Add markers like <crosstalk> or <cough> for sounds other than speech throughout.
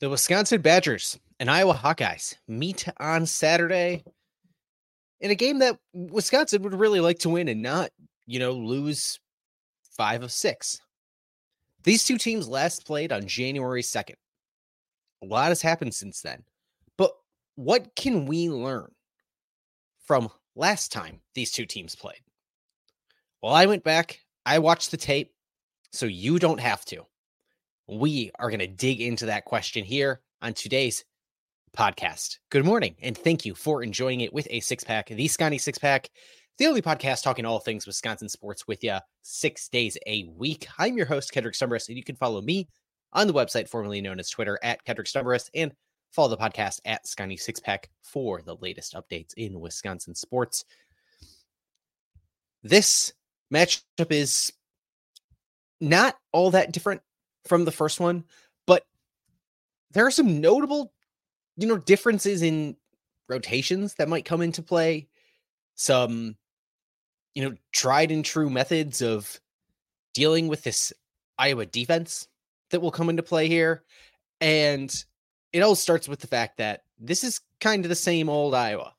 The Wisconsin Badgers and Iowa Hawkeyes meet on Saturday in a game that Wisconsin would really like to win and not, you know, lose five of six. These two teams last played on January 2nd. A lot has happened since then. But what can we learn from last time these two teams played? Well, I went back, I watched the tape, so you don't have to. We are going to dig into that question here on today's podcast. Good morning, and thank you for enjoying it with a six pack, the Sconnie Six Pack, the only podcast talking all things Wisconsin sports with you six days a week. I'm your host, Kedrick Stumbris, and you can follow me on the website formerly known as Twitter at Kedrick Stumbris and follow the podcast at Sconnie Six Pack for the latest updates in Wisconsin sports. This matchup is not all that different from the first one, but there are some notable, you know, differences in rotations that might come into play. Some, you know, tried and true methods of dealing with this Iowa defense that will come into play here. And it all starts with the fact that this is kind of the same old Iowa.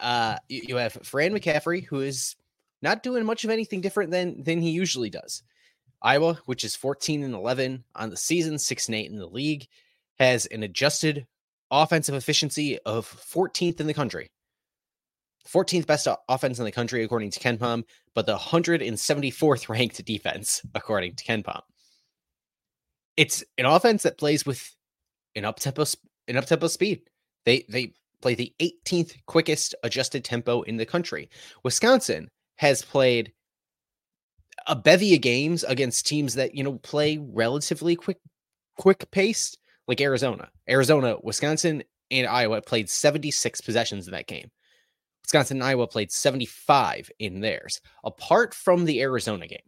Uh, you, you have Fran McCaffery, who is not doing much of anything different than than he usually does. Iowa, which is 14 and 11 on the season, 6 and 8 in the league, has an adjusted offensive efficiency of 14th in the country. 14th best offense in the country, according to KenPom, but the 174th ranked <laughs> defense, according to KenPom. It's an offense that plays with an up tempo, an up tempo speed. They they play the 18th quickest adjusted tempo in the country. Wisconsin has played a bevy of games against teams that you know play relatively quick quick paced like Arizona. Arizona, Wisconsin, and Iowa played 76 possessions in that game. Wisconsin and Iowa played 75 in theirs. Apart from the Arizona game,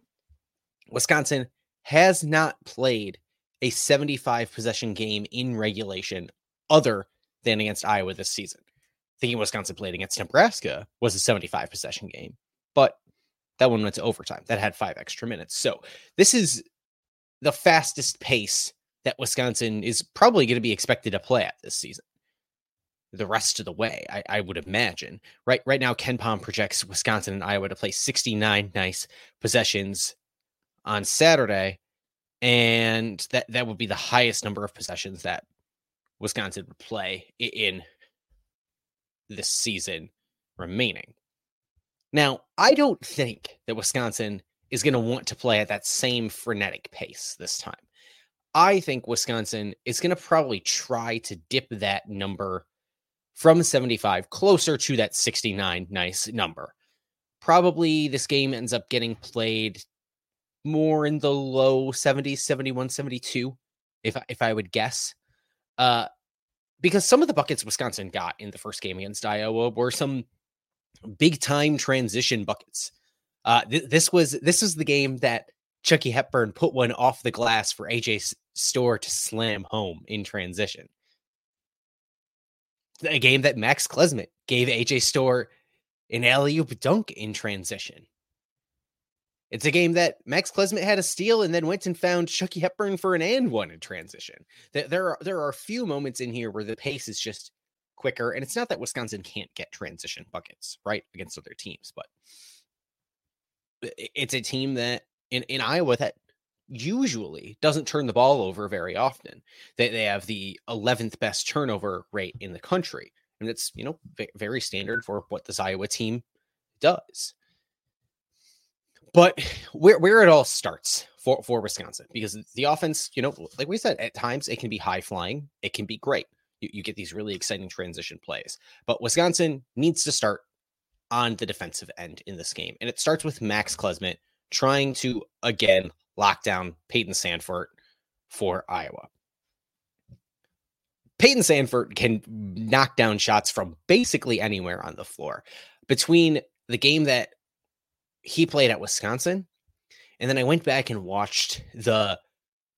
Wisconsin has not played a 75 possession game in regulation other than against Iowa this season. Thinking Wisconsin played against Nebraska was a 75 possession game, but that one went to overtime. That had five extra minutes. So this is the fastest pace that Wisconsin is probably going to be expected to play at this season. The rest of the way, I, I would imagine. Right, right now, KenPom projects Wisconsin and Iowa to play 69 nice possessions on Saturday, and that that would be the highest number of possessions that Wisconsin would play in this season remaining. Now, I don't think that Wisconsin is going to want to play at that same frenetic pace this time. I think Wisconsin is going to probably try to dip that number from 75 closer to that 69 nice number. Probably this game ends up getting played more in the low 70s, 71, 72, if, if I would guess. Uh, because some of the buckets Wisconsin got in the first game against Iowa were some big time transition buckets. Uh, th- this was this was the game that Chucky Hepburn put one off the glass for AJ Storr to slam home in transition. A game that Max Klesmit gave AJ Storr an alley oop dunk in transition. It's a game that Max Klesmit had a steal and then went and found Chucky Hepburn for an and one in transition. There are there are a few moments in here where the pace is just quicker. And it's not that Wisconsin can't get transition buckets, right, against other teams, but it's a team that in, in Iowa that usually doesn't turn the ball over very often. They, they have the 11th best turnover rate in the country. And it's, you know, very standard for what this Iowa team does. But where, where it all starts for, for Wisconsin, because the offense, you know, like we said, at times it can be high flying, it can be great you, you get these really exciting transition plays. But Wisconsin needs to start on the defensive end in this game. And it starts with Max Klesmit trying to, again, lock down Payton Sandfort for Iowa. Payton Sandfort can knock down shots from basically anywhere on the floor. Between the game that he played at Wisconsin, and then I went back and watched the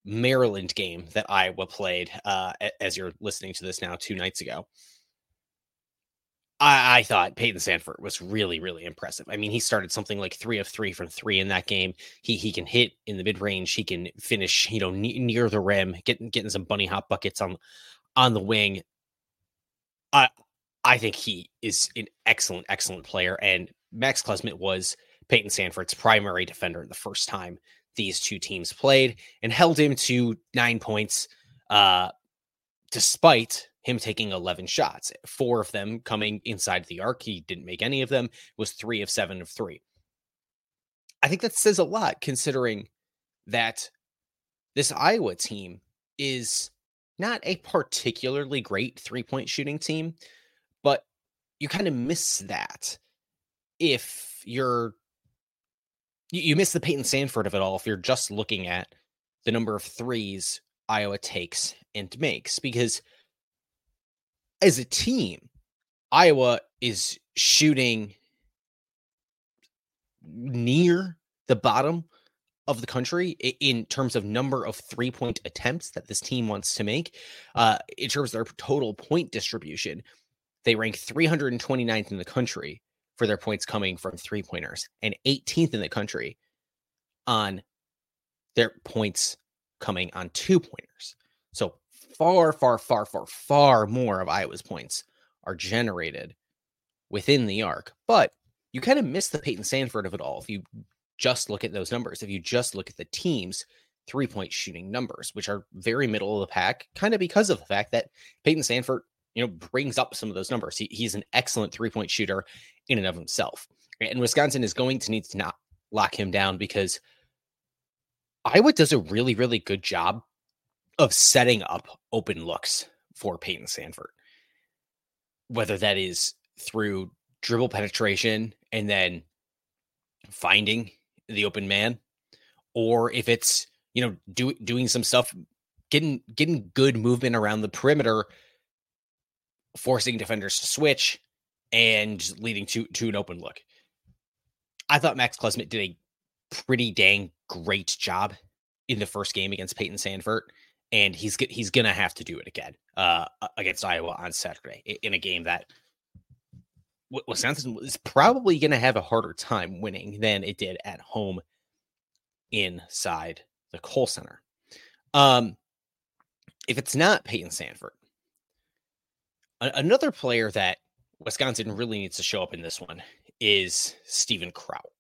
Maryland game that Iowa played uh, as you're listening to this now two nights ago. I, I, thought Payton Sandfort was really, really impressive. I mean, he started something like three of three from three in that game. He he can hit in the mid range. He can finish, you know, ne- near the rim, getting getting some bunny hop buckets on on the wing. I I think he is an excellent, excellent player. And Max Klesmit was Payton Sandfort's primary defender the first time these two teams played and held him to nine points, uh, despite him taking 11 shots, four of them coming inside the arc. He didn't make any of them, was three of seven of three. I think that says a lot considering that this Iowa team is not a particularly great three point shooting team, but you kind of miss that if you're you miss the Payton Sandfort of it all if you're just looking at the number of threes Iowa takes and makes because as a team, Iowa is shooting near the bottom of the country in terms of number of three point attempts that this team wants to make. Uh, in terms of their total point distribution, they rank 329th in the country for their points coming from three pointers and 18th in the country on their points coming on two pointers. So far, far, far, far, far more of Iowa's points are generated within the arc. But you kind of miss the Payton Sandfort of it all if you just look at those numbers. If you just look at the team's three point shooting numbers, which are very middle of the pack, kind of because of the fact that Payton Sandfort, you know, brings up some of those numbers. He, he's an excellent three point shooter in and of himself. And Wisconsin is going to need to not lock him down because Iowa does a really, really good job of setting up open looks for Payton Sandfort, Whether that is through dribble penetration and then finding the open man, or if it's you know do, doing some stuff, getting getting good movement around the perimeter, forcing defenders to switch, and leading to to an open look. I thought Max Klesmit did a pretty dang great job in the first game against Payton Sandfort, and he's he's gonna have to do it again uh, against Iowa on Saturday in a game that Wisconsin is probably gonna have a harder time winning than it did at home inside the Kohl Center. Um, if it's not Payton Sandfort, another player that Wisconsin really needs to show up in this one is Steven Crowl.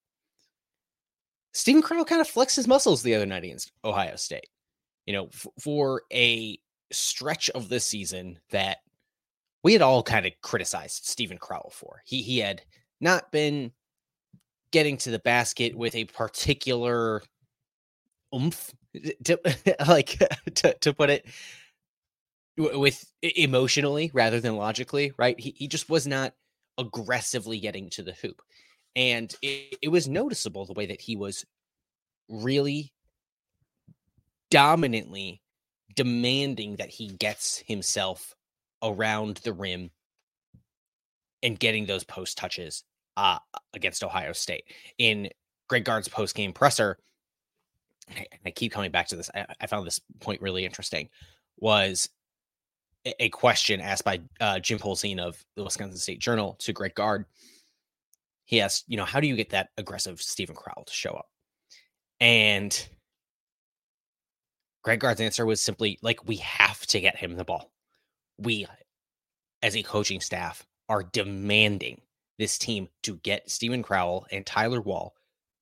Steven Crowl kind of flexed his muscles the other night against Ohio State you know, f- for a stretch of this season that we had all kind of criticized Steven Crowl for. He he had not been getting to the basket with a particular oomph <laughs> to, <laughs> like <laughs> to, to put it with emotionally rather than logically, right? He he just was not aggressively getting to the hoop. And it, it was noticeable the way that he was really dominantly demanding that he gets himself around the rim and getting those post touches uh, against Ohio State. In Greg Gard's post game presser, I keep coming back to this. I, I, found this point really interesting. Was a question asked by uh, Jim Polzin of the Wisconsin State Journal to Greg Gard. He asked, you know, how do you get that aggressive Steven Crowl to show up? And Greg Gard's answer was simply like, we have to get him the ball. We, as a coaching staff, are demanding this team to get Steven Crowl and Tyler Wahl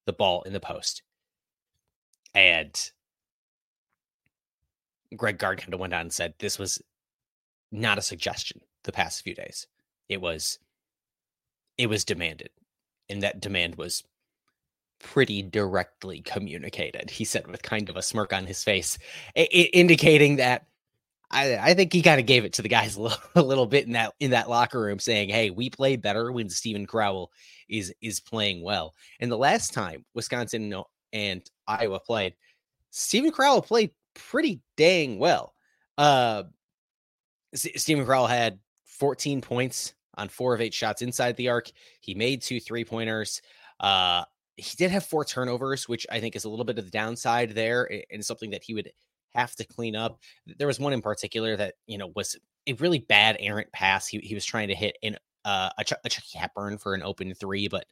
the ball in the post. And Greg Gard kind of went on and said this was not a suggestion the past few days. It was it was demanded. And that demand was pretty directly communicated, he said with kind of a smirk on his face, I- I- indicating that I, I, think he kind of gave it to the guys <laughs> a little, a little, bit in that in that locker room, saying, "Hey, we play better when Steven Crowl is is playing well." And the last time Wisconsin and Iowa played, Steven Crowl played pretty dang well. Uh, Steven Crowl had 14 points on four of eight shots inside the arc. He made two three pointers. Uh, he did have four turnovers, which I think is a little bit of the downside there and something that he would have to clean up. There was one in particular that, you know, was a really bad errant pass. He, he was trying to hit an uh, a, Ch- a Chucky Hepburn for an open three, but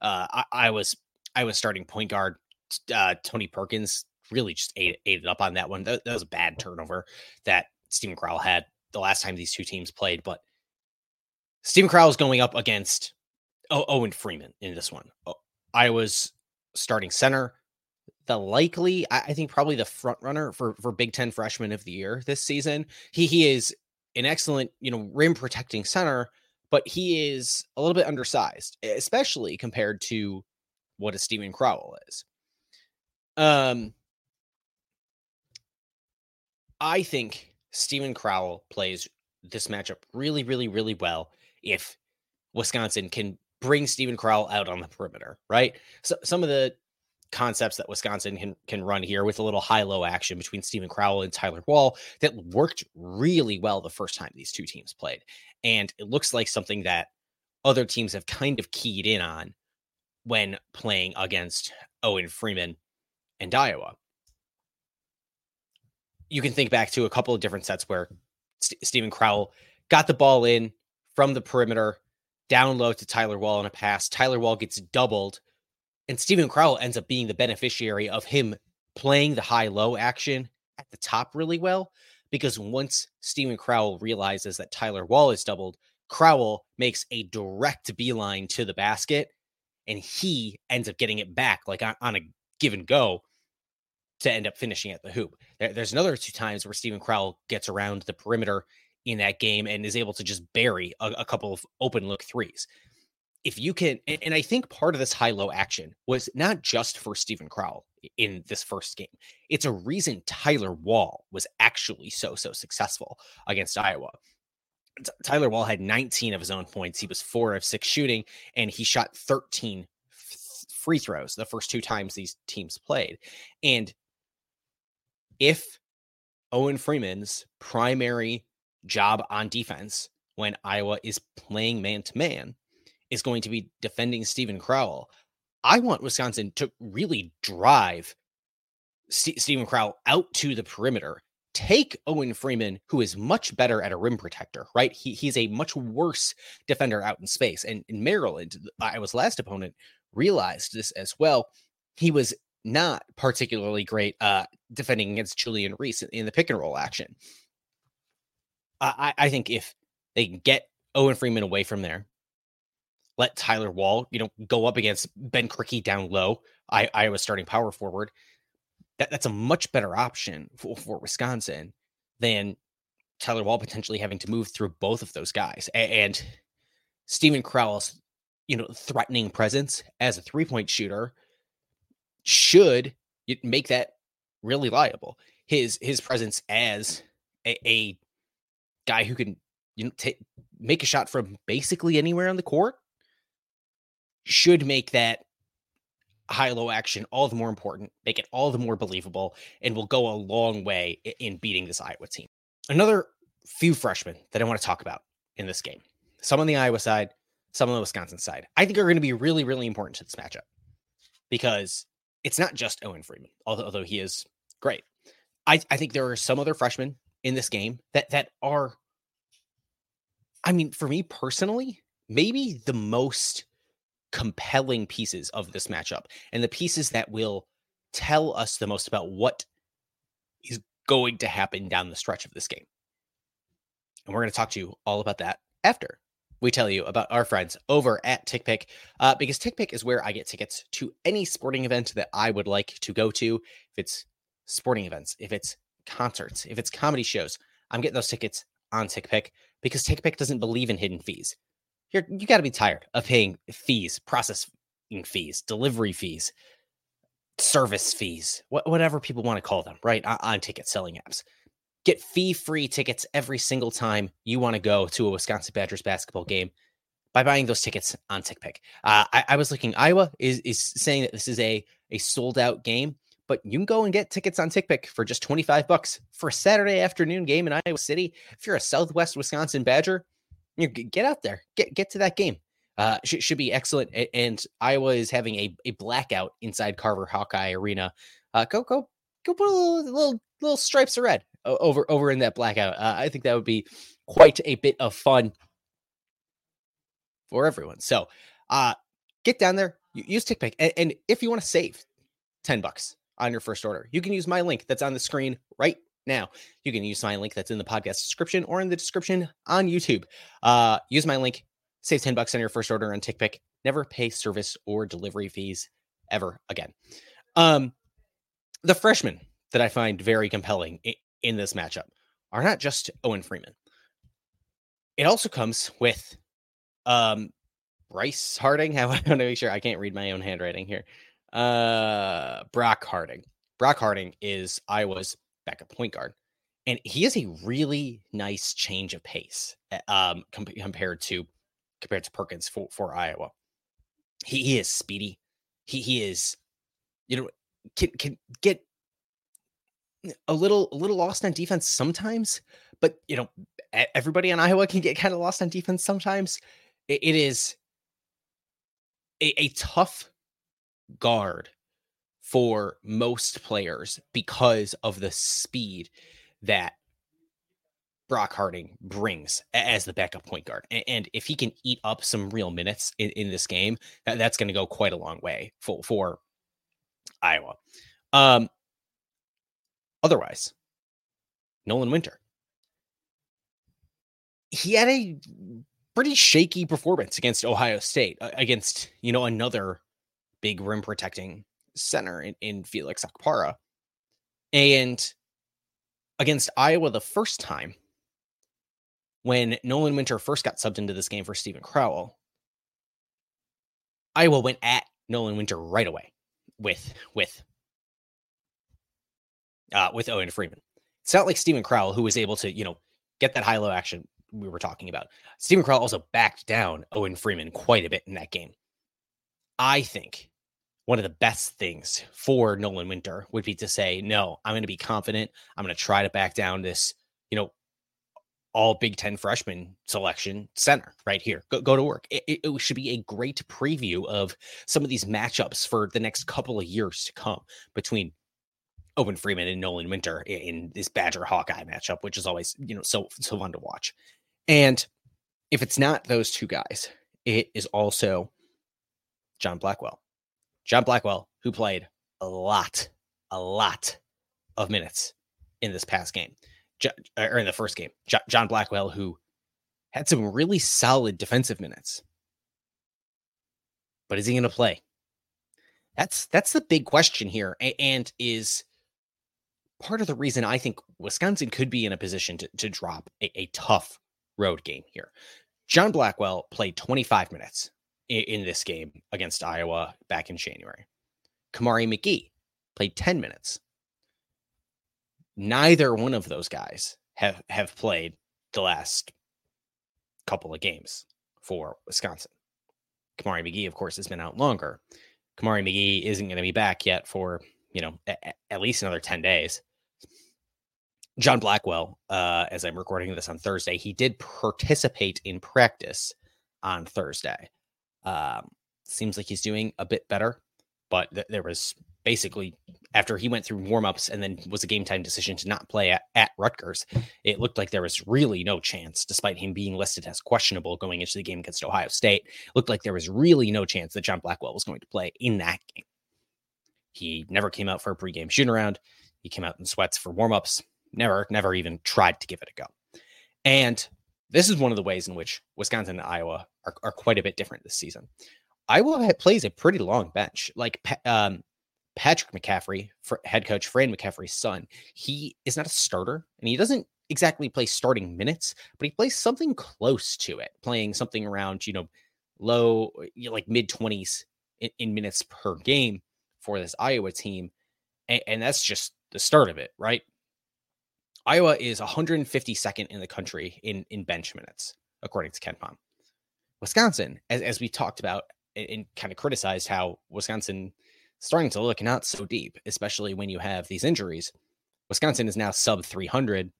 uh, I, I was I was starting point guard. Uh, Tony Perkins really just ate, ate it up on that one. That, that was a bad turnover that Steven Crowl had the last time these two teams played. But Steven Crowl is going up against Owen Freeman in this one. Iowa's starting center. The likely, I think, probably the front runner for for Big Ten freshman of the year this season. He he is an excellent, you know, rim protecting center, but he is a little bit undersized, especially compared to what a Steven Crowl is. Um, I think Steven Crowl plays this matchup really, really, really well if Wisconsin can bring Steven Crowl out on the perimeter, right? So some of the concepts that Wisconsin can can run here with a little high-low action between Steven Crowl and Tyler Wahl that worked really well the first time these two teams played. And it looks like something that other teams have kind of keyed in on when playing against Owen Freeman and Iowa. You can think back to a couple of different sets where St- Steven Crowl got the ball in from the perimeter down low to Tyler Wahl in a pass. Tyler Wahl gets doubled, and Steven Crowl ends up being the beneficiary of him playing the high low action at the top really well. Because once Steven Crowl realizes that Tyler Wahl is doubled, Crowl makes a direct beeline to the basket and he ends up getting it back like on, on a give and go to end up finishing at the hoop. There, there's another two times where Steven Crowl gets around the perimeter in that game and is able to just bury a, a couple of open look threes. If you can, and, and I think part of this high low action was not just for Steven Crowl in this first game. It's a reason Tyler Wahl was actually so, so successful against Iowa. Tyler Wahl had 19 of his own points. He was four of six shooting, and he shot 13 free throws the first two times these teams played. And if Owen Freeman's primary job on defense when Iowa is playing man to man is going to be defending Steven Crowl. I want Wisconsin to really drive St- Steven Crowl out to the perimeter. Take Owen Freeman, who is much better at a rim protector, right? He, he's a much worse defender out in space. And in Maryland, Iowa's last opponent realized this as well. He was not particularly great uh, defending against Julian Reese in the pick and roll action. I, I think if they can get Owen Freeman away from there, let Tyler Wahl, you know, go up against Ben Krikke down low, I, Iowa starting power forward. That, that's a much better option for, for Wisconsin than Tyler Wahl potentially having to move through both of those guys. And, and Steven Crowl's, you know, threatening presence as a three point shooter should make that really liable. His his presence as a, a guy who can you know take make a shot from basically anywhere on the court should make that high low action all the more important, make it all the more believable, and will go a long way in beating this Iowa team. Another few freshmen that I want to talk about in this game, some on the Iowa side, some on the Wisconsin side, I think are going to be really, really important to this matchup because it's not just Owen Freeman, although, although he is great. I, I think there are some other freshmen in this game that that are I mean, for me personally, maybe the most compelling pieces of this matchup and the pieces that will tell us the most about what is going to happen down the stretch of this game. And we're going to talk to you all about that after we tell you about our friends over at TickPick, uh, because TickPick is where I get tickets to any sporting event that I would like to go to. If it's sporting events, if it's concerts, if it's comedy shows, I'm getting those tickets on TickPick because TickPick doesn't believe in hidden fees. You're, you got to be tired of paying fees, processing fees, delivery fees, service fees, wh- whatever people want to call them, right? On, on ticket selling apps. Get fee free tickets every single time you want to go to a Wisconsin Badgers basketball game by buying those tickets on TickPick. Uh, I, I was looking, Iowa is, is saying that this is a, a sold out game but you can go and get tickets on TickPick for just 25 bucks for a Saturday afternoon game in Iowa City. If you're a Southwest Wisconsin Badger, you get out there, get get to that game. Uh, should, should be excellent. And Iowa is having a, a blackout inside Carver Hawkeye Arena. Uh, go go go put a little little, little stripes of red over over in that blackout. Uh, I think that would be quite a bit of fun. for everyone. So uh get down there, use TickPick. And, and if you want to save 10 bucks on your first order, you can use my link that's on the screen right now. You can use my link that's in the podcast description or in the description on YouTube. Uh use my link, save 10 bucks on your first order on TickPick. Never pay service or delivery fees ever again. Um the freshmen that I find very compelling in, this matchup are not just Owen Freeman. It also comes with um Bryce Harding. <laughs> I want to make sure I can't read my own handwriting here. Uh Brock Harding. Brock Harding is Iowa's backup point guard. And he is a really nice change of pace eh, um com- compared to compared to Perkins for, for Iowa. He, he is speedy. He he is, you know, can can get a little a little lost on defense sometimes, but you know, everybody on Iowa can get kind of lost on defense sometimes. it, it is a, a tough guard for most players because of the speed that Brock Harding brings as the backup point guard. And, if he can eat up some real minutes in, in this game, that, that's going to go quite a long way for, for Iowa. Um, otherwise, Nolan Winter. He had a pretty shaky performance against Ohio State, against, you know, another big rim protecting center in, in Felix Okpara. And against Iowa the first time, when Nolan Winter first got subbed into this game for Steven Crowl, Iowa went at Nolan Winter right away with with uh, with Owen Freeman. It's not like Steven Crowl who was able to, you know, get that high low action we were talking about. Steven Crowl also backed down Owen Freeman quite a bit in that game. I think one of the best things for Nolan Winter would be to say, no, I'm going to be confident. I'm going to try to back down this, you know, all Big Ten freshman selection center right here. Go, go to work. It, it, it, should be a great preview of some of these matchups for the next couple of years to come between Owen Freeman and Nolan Winter in this Badger Hawkeye matchup, which is always, you know, so so fun to watch. And if it's not those two guys, it is also John Blackwell. John Blackwell, who played a lot, a lot of minutes in this past game, er, or in the first game. John Blackwell, who had some really solid defensive minutes. But is he going to play? That's that's the big question here, and is part of the reason I think Wisconsin could be in a position to, to drop a, a tough road game here. John Blackwell played 25 minutes in, in, this game against Iowa back in January. Kamari McGee played 10 minutes. Neither one of those guys have, have played the last couple of games for Wisconsin. Kamari McGee, of course, has been out longer. Kamari McGee isn't going to be back yet for, you know, a, at least another 10 days. John Blackwell, uh, as I'm recording this on Thursday, he did participate in practice on Thursday. Um, seems like he's doing a bit better, but th- there was basically after he went through warmups and then was a game time decision to not play at, at Rutgers, it looked like there was really no chance, despite him being listed as questionable going into the game against Ohio State. Looked like there was really no chance that John Blackwell was going to play in that game. He never came out for a pregame shoot around. He came out in sweats for warmups never, never even tried to give it a go. And this is one of the ways in which Wisconsin and Iowa are, are quite a bit different this season. Iowa plays a pretty long bench. Like um, Patrick McCaffery, head coach Fran McCaffery's son, he is not a starter and he doesn't exactly play starting minutes, but he plays something close to it, playing something around, you know, low, like mid 20s in, in, minutes per game for this Iowa team. And, and that's just the start of it, right? Iowa is 152nd in the country in in bench minutes, according to KenPom. Wisconsin, as, as we talked about and, and kind of criticized how Wisconsin starting to look not so deep, especially when you have these injuries. Wisconsin is now sub 300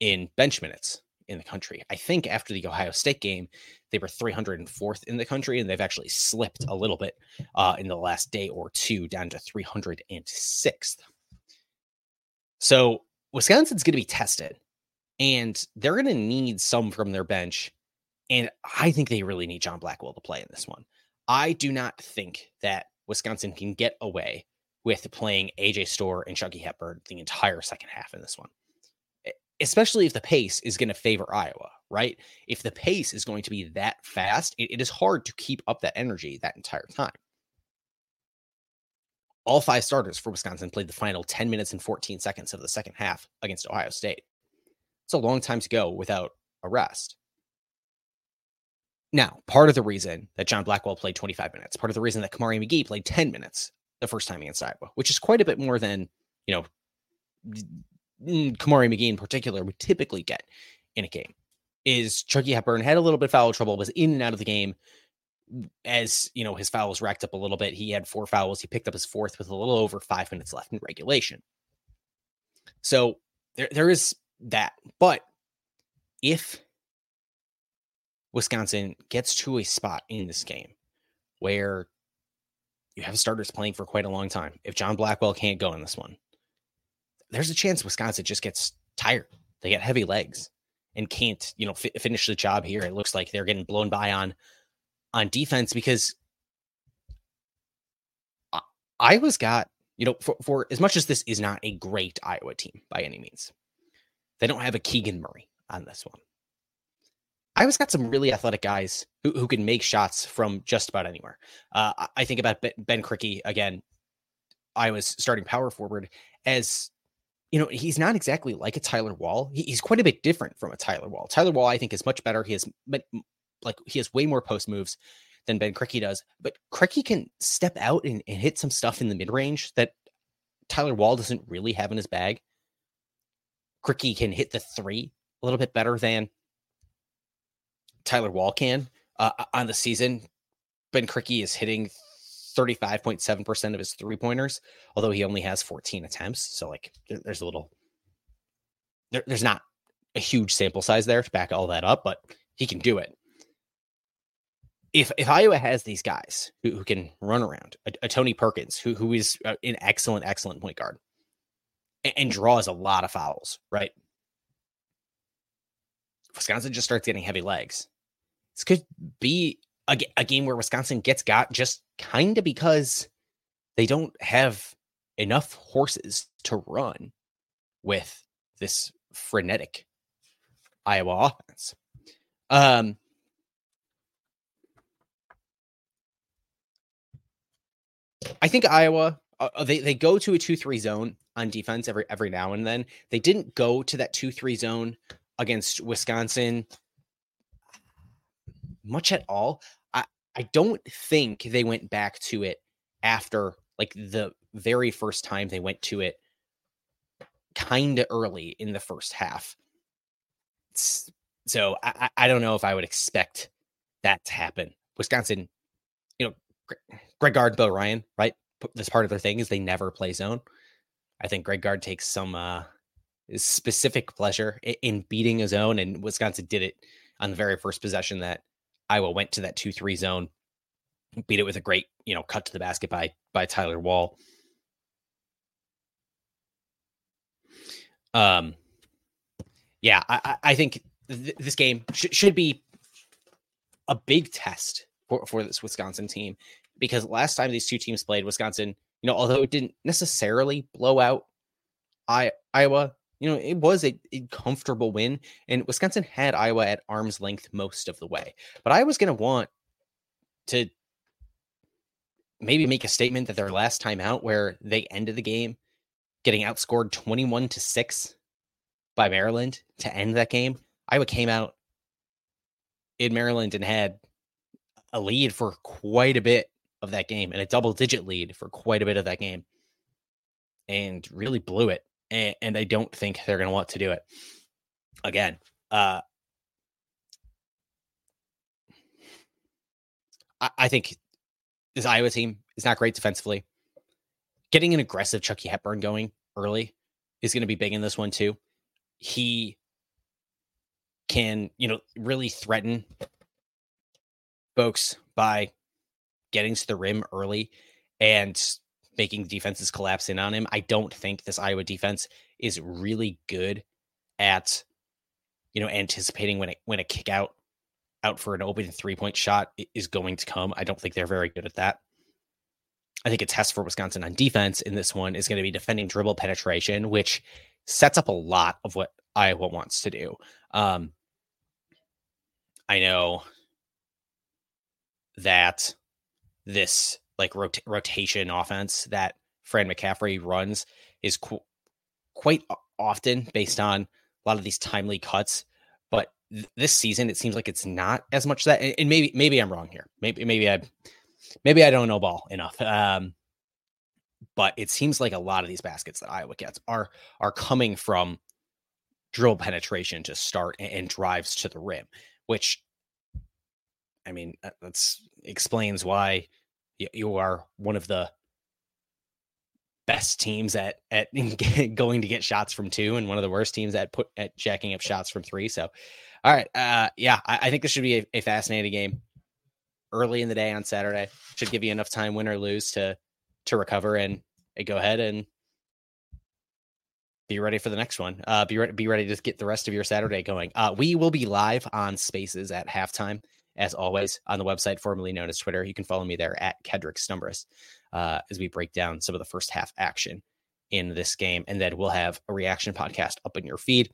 in bench minutes in the country. I think after the Ohio State game, they were 304th in the country, and they've actually slipped a little bit uh, in the last day or two down to 306th. So Wisconsin's going to be tested and they're going to need some from their bench And I think they really need John Blackwell to play in this one. I do not think that Wisconsin can get away with playing AJ Storr and Chucky Hepburn the entire second half in this one, especially if the pace is going to favor Iowa, right? If the pace is going to be that fast, it, it is hard to keep up that energy that entire time. All five starters for Wisconsin played the final 10 minutes and 14 seconds of the second half against Ohio State. It's a long time to go without a rest. Now, part of the reason that John Blackwell played 25 minutes, part of the reason that Kamari McGee played 10 minutes the first time against Iowa, which is quite a bit more than, you know, Kamari McGee in particular would typically get in a game, is Chucky Hepburn had a little bit of foul trouble, was in and out of the game as, you know, his fouls racked up a little bit. He had four fouls. He picked up his fourth with a little over five minutes left in regulation. So there, there is that. But if Wisconsin gets to a spot in this game where you have starters playing for quite a long time. If John Blackwell can't go in this one, there's a chance Wisconsin just gets tired. They get heavy legs and can't, you know, f- finish the job here. It looks like they're getting blown by on on defense because Iowa's got, you know, for, for as much as this is not a great Iowa team by any means, they don't have a Keegan Murray on this one. Iowa's got some really athletic guys who, who can make shots from just about anywhere. Uh, I think about Ben Krikke again, Iowa's starting power forward as you know, he's not exactly like a Tyler Wahl. He, he's quite a bit different from a Tyler Wahl. Tyler Wahl, I think, is much better. He has like he has way more post moves than Ben Krikke does. But Krikke can step out and, and hit some stuff in the mid range that Tyler Wahl doesn't really have in his bag. Krikke can hit the three a little bit better than Tyler Wahl can uh, on the season. Ben Krikke is hitting 35.7% of his three pointers, although he only has 14 attempts. So, like, there, there's a little, there, there's not a huge sample size there to back all that up, but he can do it. If, if Iowa has these guys who, who can run around, a, a, Tony Perkins, who, who is uh, an excellent, excellent point guard and, and draws a lot of fouls, right? Wisconsin just starts getting heavy legs this could be a, a game where Wisconsin gets got just kind of because they don't have enough horses to run with this frenetic Iowa offense. Um, I think Iowa uh, uh they they go to a two three zone on defense every every now and then. They didn't go to that two three zone against Wisconsin much at all. I, I don't think they went back to it after like the very first time they went to it kind of early in the first half. So I, I don't know if I would expect that to happen. Wisconsin, you know, Greg Gard, Bill Ryan, right? This part of their thing is they never play zone. I think Greg Gard takes some uh, specific pleasure in beating a zone, and Wisconsin did it on the very first possession that Iowa went to that two three zone, beat it with a great you know cut to the basket by by Tyler Wahl. Um, yeah, I, I think th- this game sh- should be a big test for, for this Wisconsin team because last time these two teams played, Wisconsin, you know, although it didn't necessarily blow out I, Iowa, you know, it was a, a, comfortable win, and Wisconsin had Iowa at arm's length most of the way. But I was going to want to maybe make a statement that their last time out, where they ended the game getting outscored 21 to 6 by Maryland to end that game, Iowa came out in Maryland and had a lead for quite a bit of that game and a double digit lead for quite a bit of that game and really blew it and, and I don't think they're going to want to do it again. Uh, I, I think this Iowa team is not great defensively. Getting an aggressive Chucky Hepburn going early is going to be big in this one too. He can, you know, really threaten folks by getting to the rim early and making defenses collapse in on him. I don't think this Iowa defense is really good at you know anticipating when it when a kick out out for an open three point shot is going to come. I don't think they're very good at that. I think a test for Wisconsin on defense in this one is going to be defending dribble penetration, which sets up a lot of what Iowa wants to do. Um, I know that this like rot- rotation offense that Fran McCaffery runs is qu- quite often based on a lot of these timely cuts. But th- this season, it seems like it's not as much that. And, and maybe maybe I'm wrong here. Maybe maybe I maybe I don't know ball enough. Um, but it seems like a lot of these baskets that Iowa gets are are coming from dribble penetration to start and, and drives to the rim, which I mean that's explains why you, are one of the best teams at at <laughs> going to get shots from two and one of the worst teams at put at jacking up shots from three. So, all right, uh, yeah, I, I think this should be a, a, fascinating game. Early in the day on Saturday should give you enough time, win or lose, to to recover and, and go ahead and be ready for the next one. Uh, be ready, be ready to get the rest of your Saturday going. Uh, we will be live on Spaces at halftime, as always, on the website formerly known as Twitter. You can follow me there at Kedrick Stumbris uh, as we break down some of the first half action in this game, and then we'll have a reaction podcast up in your feed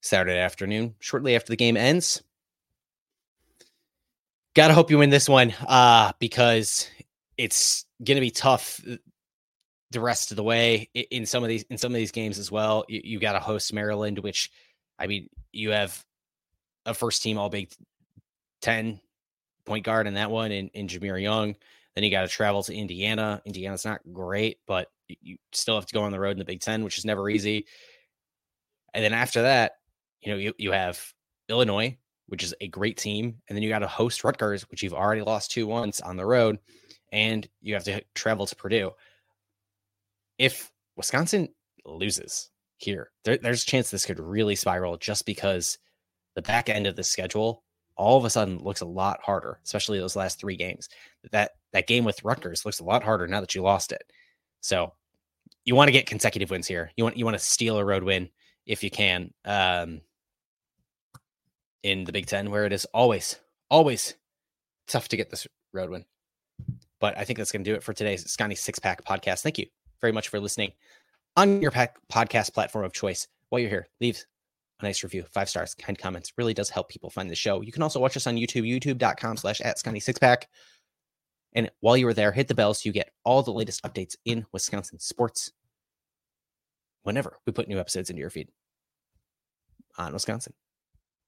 Saturday afternoon, shortly after the game ends. Gotta hope you win this one uh, because it's to be tough the rest of the way in some of these in some of these games as well. You, you got to host Maryland, which I mean, you have a first team All Big Ten point guard in that one, in, in Jahmir Young. Then you got to travel to Indiana. Indiana's not great, but you still have to go on the road in the Big Ten, which is never mm-hmm. easy. And then after that, you know, you, you have Illinois, which is a great team. And then you got to host Rutgers, which you've already lost to once on the road and you have to travel to Purdue. If Wisconsin loses here, there, there's a chance this could really spiral just because the back end of the schedule all of a sudden looks a lot harder, especially those last three games. That that game with Rutgers looks a lot harder now that you lost it. So you want to get consecutive wins here. You want you want to steal a road win if you can. Um, in the Big Ten, where it is always, always tough to get this road win. But I think that's going to do it for today's Sconnie Six Pack podcast. Thank you very much for listening on your pack podcast platform of choice. While you're here, leave a nice review, five stars, kind comments. Really does help people find the show. You can also watch us on YouTube, youtube.com slash at Sconnie Six Pack. And while you are there, hit the bell so you get all the latest updates in Wisconsin sports whenever we put new episodes into your feed on Wisconsin.